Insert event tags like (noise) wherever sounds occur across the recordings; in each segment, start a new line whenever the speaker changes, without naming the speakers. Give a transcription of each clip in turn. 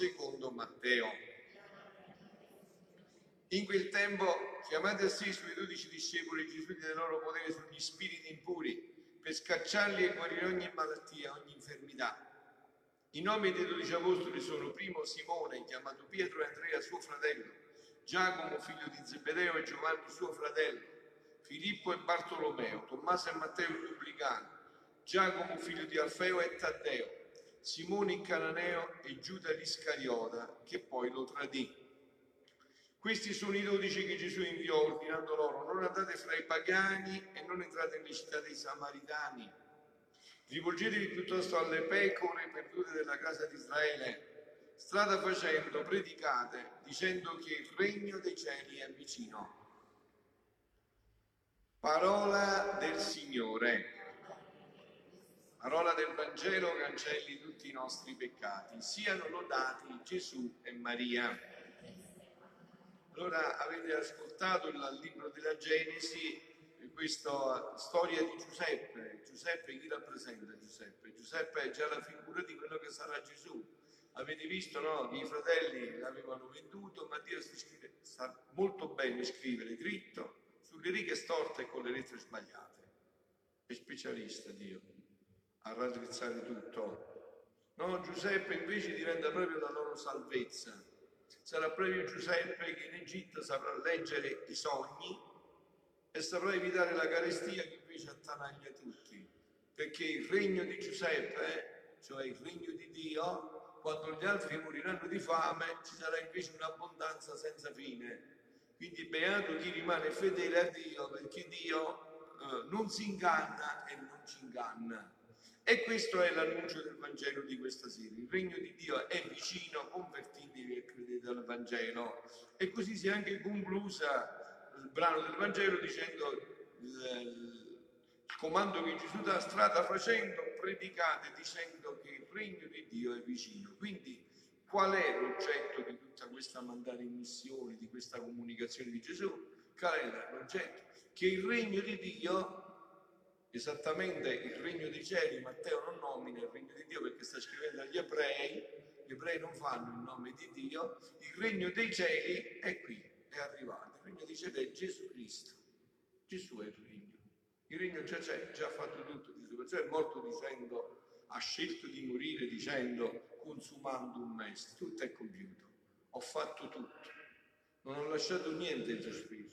secondo Matteo. In quel tempo, chiamati a sé i suoi dodici discepoli, Gesù diede loro potere sugli spiriti impuri per scacciarli e guarire ogni malattia, ogni infermità. I nomi dei dodici apostoli sono primo Simone, chiamato Pietro e Andrea, suo fratello, Giacomo, figlio di Zebedeo e Giovanni, suo fratello, Filippo e Bartolomeo, Tommaso e Matteo il pubblicano, Giacomo, figlio di Alfeo e Taddeo, Simone il cananeo e Giuda l'Iscariota, che poi lo tradì. Questi sono i dodici che Gesù inviò ordinando loro, non andate fra i pagani e non entrate nelle città dei Samaritani. Rivolgetevi piuttosto alle pecore perdute della casa di Israele. Strada facendo, predicate, dicendo che il regno dei cieli è vicino. Parola del Signore. Parola del Vangelo cancelli tutti i nostri peccati. Siano lodati Gesù e Maria. Allora avete ascoltato il libro della Genesi, questa storia di Giuseppe. Giuseppe chi rappresenta Giuseppe? Giuseppe è già la figura di quello che sarà Gesù. Avete visto no? i fratelli l'avevano venduto, ma Dio scrive, sa molto bene scrivere dritto sulle righe storte e con le lettere sbagliate. È specialista Dio a raddrizzare tutto. No, Giuseppe invece diventa proprio la loro salvezza. Sarà proprio Giuseppe che in Egitto saprà leggere i sogni e saprà evitare la carestia che invece attanaglia tutti. Perché il regno di Giuseppe, cioè il regno di Dio, quando gli altri moriranno di fame, ci sarà invece un'abbondanza senza fine. Quindi beato chi rimane fedele a Dio, perché Dio eh, non si inganna e non ci inganna. E questo è l'annuncio del Vangelo di questa sera. Il regno di Dio è vicino, convertitevi e credete al Vangelo. E così si è anche conclusa il brano del Vangelo dicendo il, comando che Gesù dà strada facendo, predicate dicendo che il regno di Dio è vicino. Quindi qual è l'oggetto di tutta questa mandare in missione, di questa comunicazione di Gesù? Qual è l'oggetto? Che il regno di Dio esattamente il regno dei cieli, Matteo non nomina il regno di Dio perché sta scrivendo agli ebrei, gli ebrei non fanno il nome di Dio, il regno dei cieli è qui, è arrivato, il regno dei cieli è Gesù Cristo, Gesù è il regno, il regno già c'è, già ha fatto tutto, Gesù è morto dicendo, ha scelto di morire dicendo, consumando un mese, tutto è compiuto, ho fatto tutto, non ho lasciato niente in sospeso,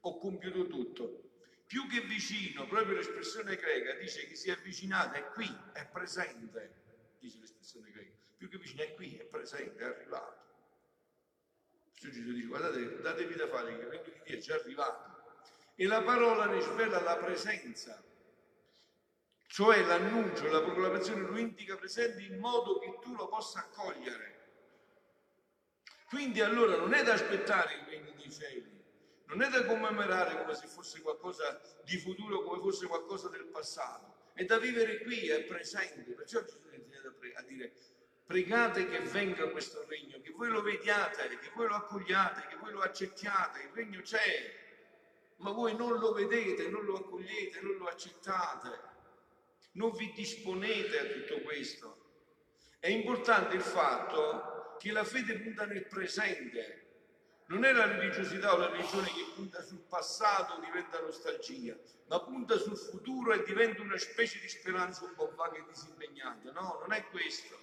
ho compiuto tutto, più che vicino, proprio l'espressione greca dice che si è avvicinato, è qui, è presente, dice l'espressione greca, più che vicino è qui, è presente, è arrivato. Gesù dice, guardate, datevi da fare che il regno di Dio è già arrivato. E la parola ne svela la presenza, cioè l'annuncio, la proclamazione lo indica presente in modo che tu lo possa accogliere. Quindi allora non è da aspettare il regno dei cieli, non è da commemorare come se fosse qualcosa di futuro, come fosse qualcosa del passato, è da vivere qui, è presente. Perciò Gesù ha insegnato a dire pregate che venga questo regno, che voi lo vediate, che voi lo accogliate, che voi lo accettiate, il regno c'è, ma voi non lo vedete, non lo accogliete, non lo accettate, non vi disponete a tutto questo. È importante il fatto che la fede punta nel presente, non è la religiosità o la religione che punta sul passato diventa nostalgia, ma punta sul futuro e diventa una specie di speranza un po' vaga e disimpegnata. No, non è questo.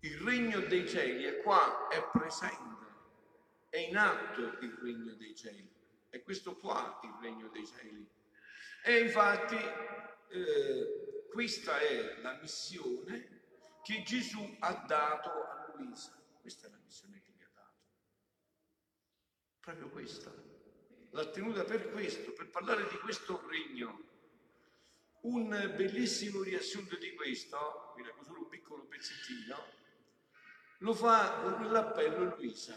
Il regno dei cieli è qua, è presente, è in atto il regno dei cieli. È questo qua il regno dei cieli. E infatti eh, questa è la missione che Gesù ha dato a Luisa. Questa è la proprio questa. L'ha tenuta per questo, per parlare di questo regno. Un bellissimo riassunto di questo, vi leggo solo un piccolo pezzettino, lo fa l'appello Luisa.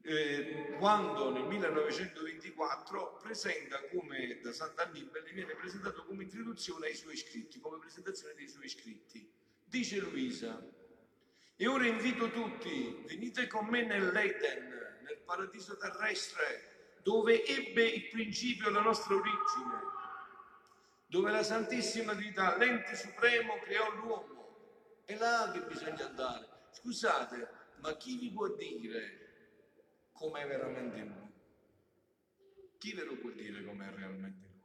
Eh, quando nel 1924 presenta come da Sant'Annibale viene presentato come introduzione ai suoi scritti, come presentazione dei suoi scritti. Dice Luisa, e ora invito tutti, venite con me nell'Eden, nel paradiso terrestre, dove ebbe il principio la nostra origine, dove la Santissima Trinità, l'ente supremo, creò l'uomo. È là che bisogna andare. Scusate, ma chi vi può dire com'è veramente l'uomo? Chi ve lo può dire com'è realmente l'uomo?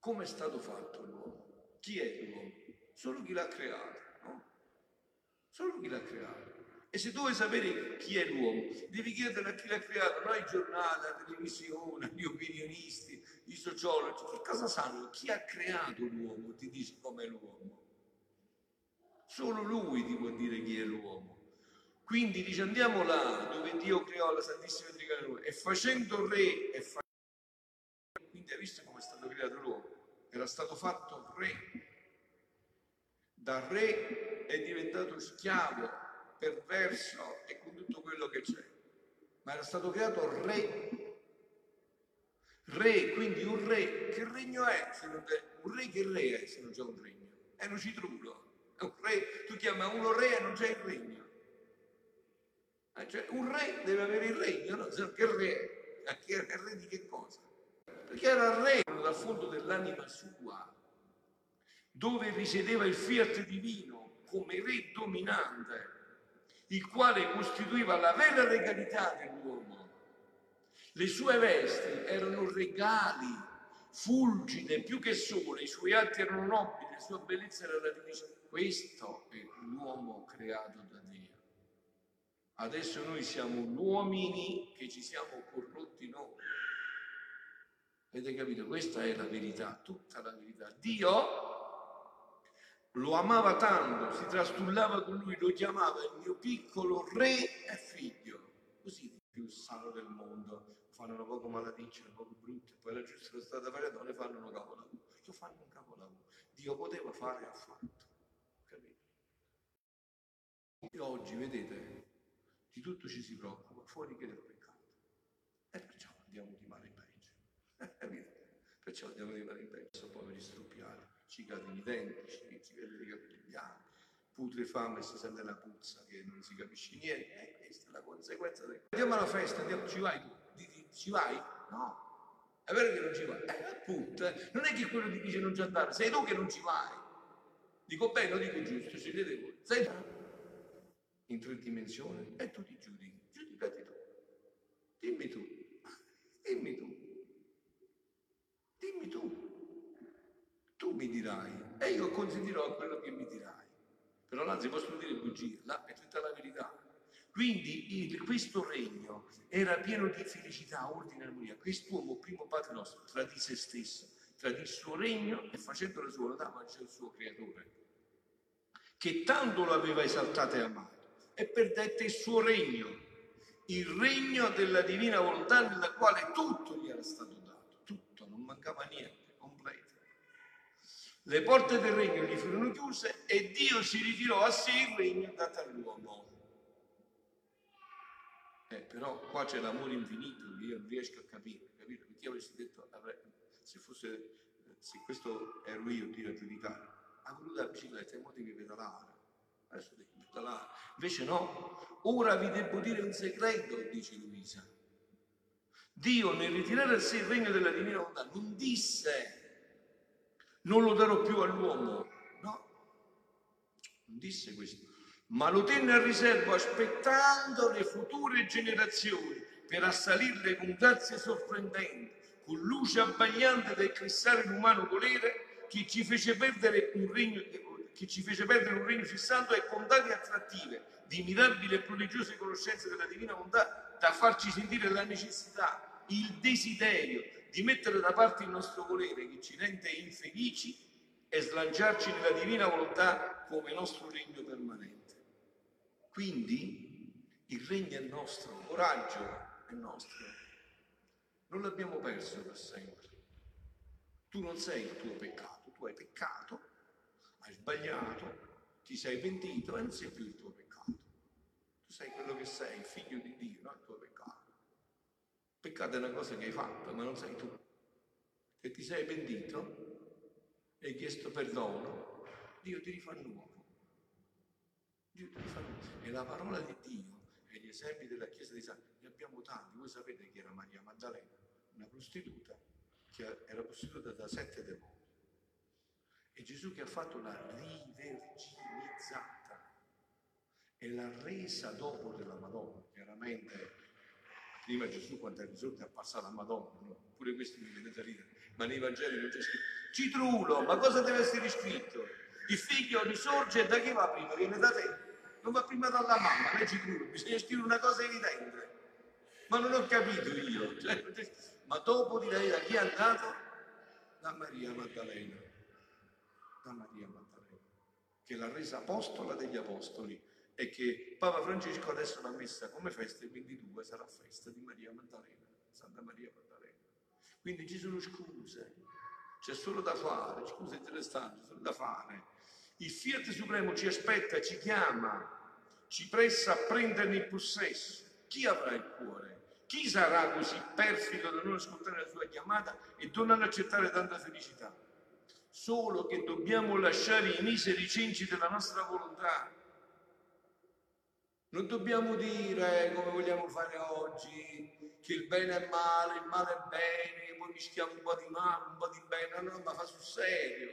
Come è stato fatto l'uomo? Chi è l'uomo? Solo chi l'ha creato, no? Solo chi l'ha creato. E se tu vuoi sapere chi è l'uomo, devi chiedere a chi l'ha creato, non ai giornali, alla televisione, agli opinionisti, i sociologi. Che cosa sanno? Chi ha creato l'uomo ti dice com'è l'uomo. Solo lui ti può dire chi è l'uomo. Quindi dice andiamo là dove Dio creò la Santissima Trinità e facendo re e facendo... Quindi hai visto come è stato creato l'uomo? Era stato fatto re. Da re è diventato schiavo perverso e con tutto quello che c'è. Ma era stato creato re. Re, quindi un re, che regno è? Se non è un re che re è se non c'è un regno? È un citrulo. È un re, tu chiama uno re e non c'è il regno. Eh, cioè, un re deve avere il regno, no? Se che re è? Che re di che cosa? Perché era re dal fondo dell'anima sua, dove risiedeva il fiat divino come re dominante il quale costituiva la vera regalità dell'uomo. Le sue vesti erano regali, fulgide più che sole, i suoi atti erano nobili, la sua bellezza era radice. Questo è l'uomo creato da Dio. Adesso noi siamo uomini che ci siamo corrotti noi. Avete capito? Questa è la verità, tutta la verità. Dio lo amava tanto, si trastullava con lui, lo chiamava il mio piccolo re e figlio. Così il più sano del mondo. Fanno una poco malaticce, un poco brutte, poi la giusta strada per le fanno un capolavoro. Lo fanno un capolavoro. Dio poteva fare e ha fatto. Capito? E oggi, vedete, di tutto ci si preoccupa, fuori che del peccato. E perciò andiamo di male in peggio. (laughs) perciò andiamo di male in peggio, sono poveri struppiati cicatini identici, si vede i capelli bianchi, putrefame si sente una puzza che non si capisce niente, e questa è la conseguenza del... Andiamo alla festa, andiamo, ci vai tu? Ci vai? No. È vero che non ci vai? Eh, appunto, eh. non è che quello ti dice non ci andare, sei tu che non ci vai. Dico bene, lo dico giusto, vede voi. Sei tu in tre dimensioni e tu ti giudichi, giudicati tu. Dimmi tu, dimmi tu, dimmi tu mi dirai e io consentirò quello che mi dirai. Però là si possono dire bugie, là è tutta la verità. Quindi il, questo regno era pieno di felicità, ordine e armonia. Quest'uomo, primo padre nostro, tradì se stesso, tradì il suo regno e facendo la sua volontà mangiò il suo creatore, che tanto lo aveva esaltato e amato, e perdette il suo regno, il regno della divina volontà nella quale tutto gli era stato dato, tutto, non mancava niente. Le porte del regno gli furono chiuse e Dio si ritirò a sé il regno dato all'uomo. Eh, però qua c'è l'amore infinito che io non riesco a capire, capire? Perché io avessi detto, se, fosse, se questo ero io, Dio a giudicare, ha voluto la bicicletta e mo devi pedalare. Adesso devi pedalare. Invece no, ora vi devo dire un segreto, dice Luisa. Dio nel ritirare a sé il regno della divina volontà non disse non lo darò più all'uomo. No, non disse questo, ma lo tenne a riserva aspettando le future generazioni per assalirle con grazie sorprendenti, con luce abbagliante del cristale umano volere che ci fece perdere un regno, che ci fece perdere un regno fissato e con dati attrattive di mirabili e prodigiose conoscenze della divina bontà da farci sentire la necessità, il desiderio di mettere da parte il nostro volere che ci rende infelici e slanciarci nella divina volontà come nostro regno permanente. Quindi il regno è nostro, il coraggio è nostro. Non l'abbiamo perso per sempre. Tu non sei il tuo peccato, tu hai peccato, hai sbagliato, ti sei pentito e non sei più il tuo peccato. Tu sei quello che sei, figlio di Dio, non il tuo peccato. Peccato è una cosa che hai fatto, ma non sei tu. Se ti sei pentito e hai chiesto perdono, Dio ti rifà nuovo. Dio ti rifà nuovo. E la parola di Dio e gli esempi della Chiesa di San, ne abbiamo tanti. Voi sapete chi era Maria Maddalena, una prostituta che era posseduta da sette demoni. E Gesù che ha fatto la riverginizzata e l'ha resa dopo della Madonna. Chiaramente, prima Gesù quando è risorto è apparsa a Madonna, no? pure questo mi viene da ridere, ma nei Vangeli non c'è scritto. Citrulo, ma cosa deve essere scritto? Il figlio risorge da chi va prima? Viene da te? Non va prima dalla mamma, né Citrulo, bisogna scrivere una cosa evidente. Ma non ho capito io. Cioè, ma dopo di lei da chi è andato? Da Maria Maddalena. Da Maria Maddalena, che l'ha resa apostola degli apostoli e che Papa Francesco adesso l'ha messa come festa il 22 sarà festa di Maria Maddalena, Santa Maria Maddalena. Quindi ci sono scuse, c'è solo da fare, scuse interessanti, solo da fare. Il Fiat Supremo ci aspetta, ci chiama, ci pressa a prenderne il possesso. Chi avrà il cuore? Chi sarà così perfido da non ascoltare la sua chiamata e da non accettare tanta felicità? Solo che dobbiamo lasciare i miseri cenci della nostra volontà. Non dobbiamo dire come vogliamo fare oggi, che il bene è male, il male è bene, poi mischiamo un po' di male, un po' di bene, no, ma fa sul serio.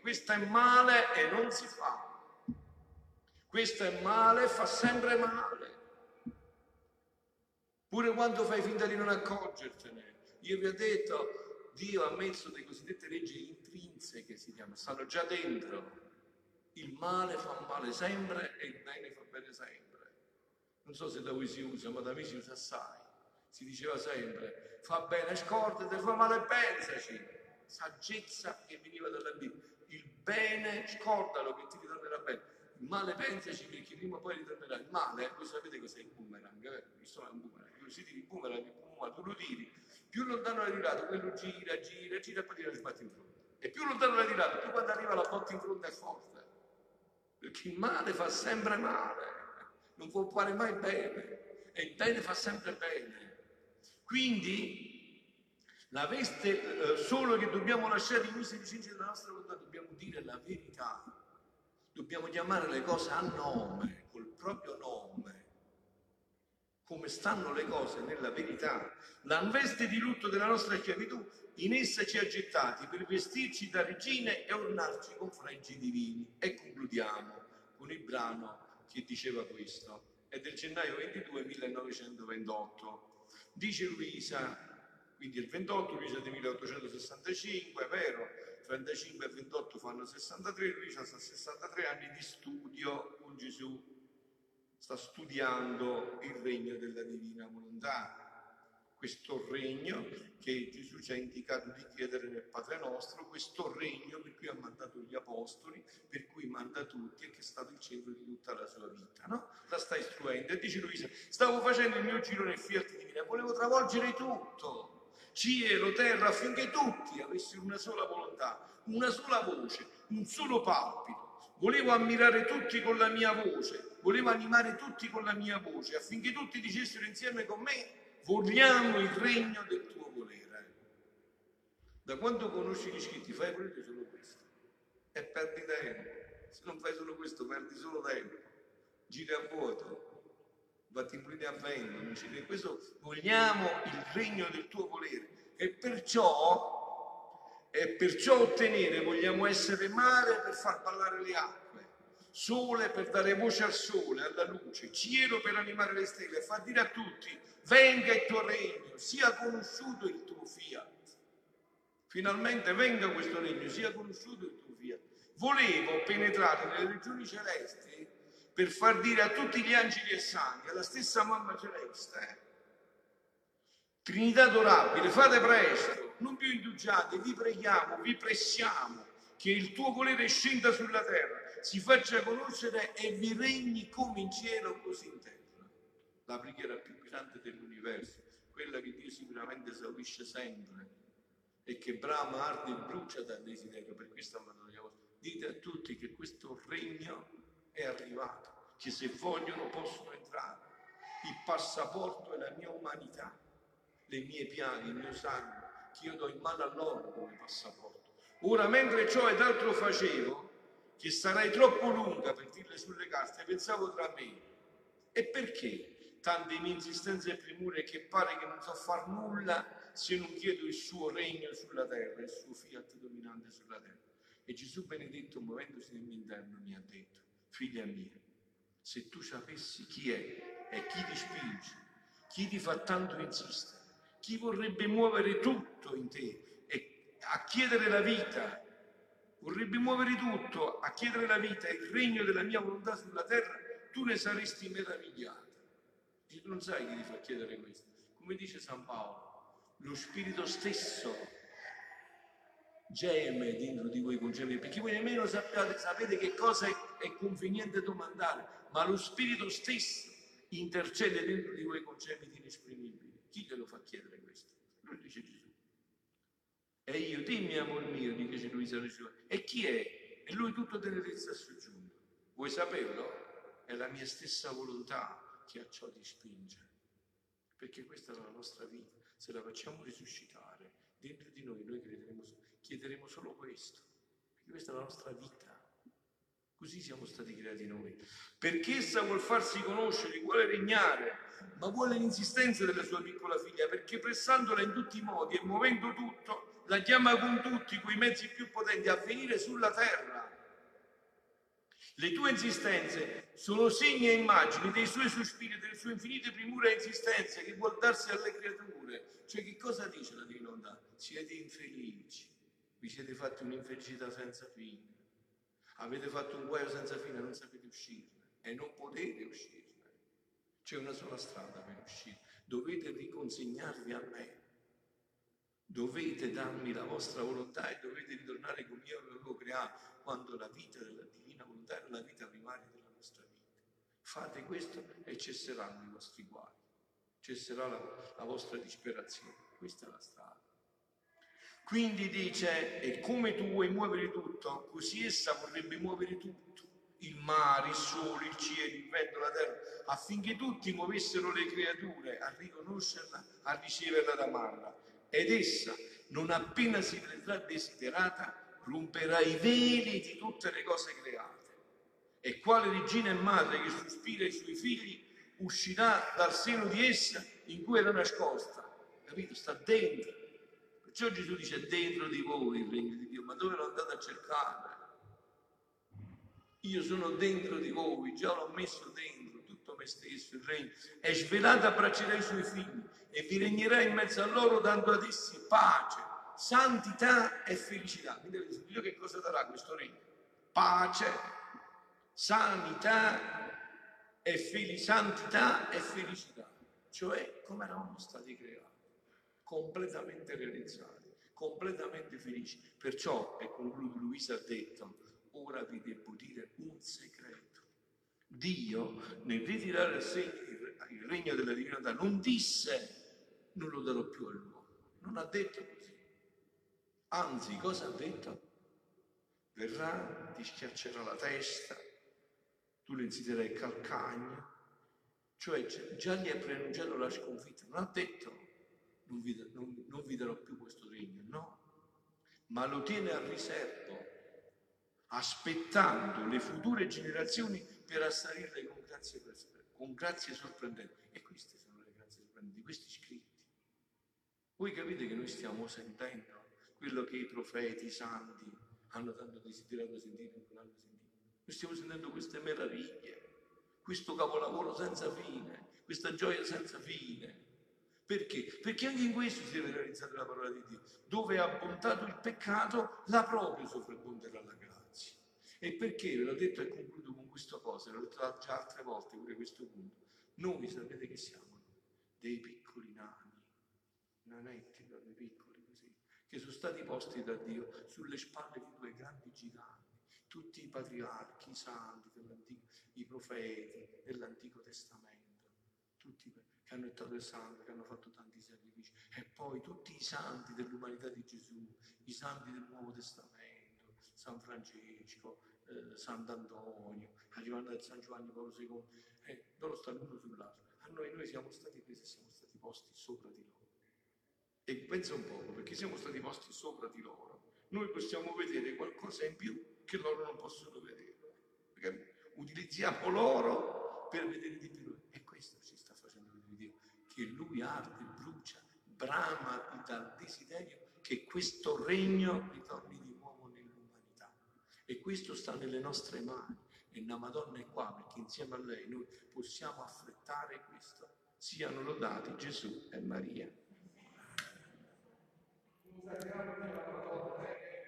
Questo è male e non si fa. Questo è male e fa sempre male pure quando fai finta di non accorgertene. Io vi ho detto, Dio ha messo le cosiddette leggi intrinseche, si chiama, stanno già dentro. Il male fa male sempre e il bene fa bene sempre. Non so se da voi si usa, ma da me si usa assai. Si diceva sempre, fa bene scordate, fa male pensaci. Saggezza che veniva dalla Bibbia. Il bene scordalo che ti ritornerà bene. Il male pensaci perché prima o poi ritornerà. Il male, voi sapete cos'è il boomerang, vero? Il è un boomerang si tiri il boomerang, il boomerang, tu lo tiri, più lontano l'hai tirato, quello gira, gira, gira e poi ti sbatti in fronte. E più lontano l'hai tirato, più quando arriva la botta in fronte è forte. Perché il male fa sempre male, non può fare mai bene, e il bene fa sempre bene. Quindi la veste eh, solo che dobbiamo lasciare i miseri cenci della nostra volontà, dobbiamo dire la verità. Dobbiamo chiamare le cose a nome, col proprio nome come stanno le cose nella verità, la veste di lutto della nostra schiavitù, in essa ci ha gettati per vestirci da regine e ornarci con fregi divini. E concludiamo con il brano che diceva questo. È del gennaio 22 1928. Dice Luisa, quindi il 28, Luisa del 1865, è vero, 35 e 28 fanno 63, Luisa ha 63 anni di studio con Gesù sta studiando il regno della divina volontà. Questo regno che Gesù ci ha indicato di chiedere nel Padre nostro, questo regno per cui ha mandato gli apostoli, per cui manda tutti e che è stato il centro di tutta la sua vita. No? La sta istruendo e dice Luisa, stavo facendo il mio giro nel Fiat Divina, volevo travolgere tutto, cielo, terra, affinché tutti avessero una sola volontà, una sola voce, un solo palpito. Volevo ammirare tutti con la mia voce, volevo animare tutti con la mia voce affinché tutti dicessero insieme con me vogliamo il regno del tuo volere. Da quando conosci gli scritti fai pure solo questo e perdi tempo. Se non fai solo questo perdi solo tempo. Giri a vuoto, battibrini a vento, non ci deve. Questo vogliamo il regno del tuo volere e perciò, e perciò ottenere vogliamo essere mare per far ballare le acque sole per dare voce al sole, alla luce, cielo per animare le stelle, fa dire a tutti, venga il tuo regno, sia conosciuto il tuo fiat. Finalmente venga questo regno, sia conosciuto il tuo fiat. Volevo penetrare nelle regioni celesti per far dire a tutti gli angeli e santi, alla stessa mamma celeste, eh, Trinità adorabile, fate presto, non più indugiate, vi preghiamo, vi pressiamo che il tuo volere scenda sulla terra si faccia conoscere e vi regni come in cielo così in terra. La preghiera più grande dell'universo, quella che Dio sicuramente esaurisce sempre e che brama, arde e brucia dal desiderio. Per questo amandogliamo. Dite a tutti che questo regno è arrivato, che se vogliono possono entrare. Il passaporto è la mia umanità, le mie piani, il mio sangue, che io do in mano a loro come passaporto. Ora, mentre ciò ed altro facevo, che sarai troppo lunga per dirle sulle carte, pensavo tra me. E perché tante mie insistenze e premure che pare che non so far nulla se non chiedo il suo regno sulla terra, il suo fiat dominante sulla terra? E Gesù benedetto, muovendosi nel mio interno, mi ha detto, figlia mia, Se tu sapessi chi è e chi ti spinge, chi ti fa tanto insistere, chi vorrebbe muovere tutto in te e a chiedere la vita, vorrebbe muovere tutto a chiedere la vita e il regno della mia volontà sulla terra, tu ne saresti meravigliato. E non sai chi ti fa chiedere questo. Come dice San Paolo, lo Spirito stesso geme dentro di voi con gemi, perché voi nemmeno sapete, sapete che cosa è, è conveniente domandare, ma lo Spirito stesso intercede dentro di voi con gemiti inesprimibili. Chi te lo fa chiedere questo? Lui dice Gesù. E io, dimmi amor mio, dice Luisa Gesù. E chi è? E lui tutto tenerezza ha soggiunto. Vuoi saperlo? È la mia stessa volontà che a ciò ti spinge. Perché questa è la nostra vita. Se la facciamo risuscitare dentro di noi, noi chiederemo solo questo. Perché questa è la nostra vita. Così siamo stati creati noi. Perché essa vuol farsi conoscere, vuole regnare, ma vuole l'insistenza della sua piccola figlia, perché pressandola in tutti i modi e muovendo tutto, la chiama con tutti quei mezzi più potenti a venire sulla terra. Le tue insistenze sono segni e immagini dei suoi sospiri, delle sue infinite primure e insistenze che vuol darsi alle creature. Cioè che cosa dice la divinità? Siete infelici, vi siete fatti un'infelicità senza fine Avete fatto un guaio senza fine, non sapete uscirne e non potete uscirne. C'è una sola strada per uscire. Dovete riconsegnarvi a me. Dovete darmi la vostra volontà e dovete ritornare come io avevo creato quando la vita della divina volontà era la vita primaria della nostra vita. Fate questo e cesseranno i vostri guai, cesserà la, la vostra disperazione. Questa è la strada. Quindi dice, e come tu vuoi muovere tutto, così essa vorrebbe muovere tutto, il mare, il sole, il cielo, il vento, la terra, affinché tutti muovessero le creature a riconoscerla, a riceverla, ad amarla. Ed essa, non appena si vedrà desiderata, romperà i veli di tutte le cose create. E quale regina e madre che sospira ai suoi figli uscirà dal seno di essa in cui era nascosta. Capito? Sta dentro Perciò Gesù dice dentro di voi il regno di Dio, ma dove lo andate a cercare? Io sono dentro di voi, già l'ho messo dentro, me stesso, il regno. È svelato abbraccerà i suoi figli e vi regnerà in mezzo a loro dando ad essi pace, santità e felicità. Quindi Dio che cosa darà questo regno? Pace, sanità e fel- santità e felicità. Cioè come eravamo stati creati completamente realizzati, completamente felici. Perciò, e concludo, Luisa ha detto, ora vi devo dire un segreto. Dio, nel ritirare il regno della divinità, non disse non lo darò più all'uomo, non ha detto così. Anzi, cosa ha detto? Verrà, ti schiaccerà la testa, tu le insiderai calcagno, cioè già gli ha preannunciato la sconfitta, non ha detto non vi, non, non vi darò più questo regno, no, ma lo tiene a riservo, aspettando le future generazioni per assarirle con grazie, con grazie sorprendenti. E queste sono le grazie sorprendenti, questi scritti. Voi capite che noi stiamo sentendo quello che i profeti, i santi hanno tanto desiderato sentire non hanno sentito. Noi stiamo sentendo queste meraviglie, questo capolavoro senza fine, questa gioia senza fine. Perché? Perché anche in questo si deve realizzare la parola di Dio. Dove è abbondato il peccato, là proprio sovrabbonderà la grazia. E perché? Ve l'ho detto e concludo con questa cosa, l'ho detto già altre volte pure questo punto. Noi sapete che siamo? Dei piccoli nani, nanetti proprio piccoli così, che sono stati posti da Dio sulle spalle di due grandi giganti, tutti i patriarchi, i santi, i profeti dell'Antico Testamento, tutti che hanno ettato il sangue, che hanno fatto tanti sacrifici, e poi tutti i santi dell'umanità di Gesù, i santi del Nuovo Testamento, San Francesco, eh, Sant'Antonio, a San Giovanni Paolo II, eh, loro stanno uno sull'altro. A noi, noi siamo stati presi e siamo stati posti sopra di loro. E pensa un poco, perché siamo stati posti sopra di loro, noi possiamo vedere qualcosa in più che loro non possono vedere. Perché utilizziamo loro per vedere di più che lui arde, brucia, brama dal desiderio che questo regno ritorni. E questo sta nelle nostre mani, e la Madonna è qua perché insieme a lei noi possiamo affrettare questo. Siano lodati Gesù e Maria.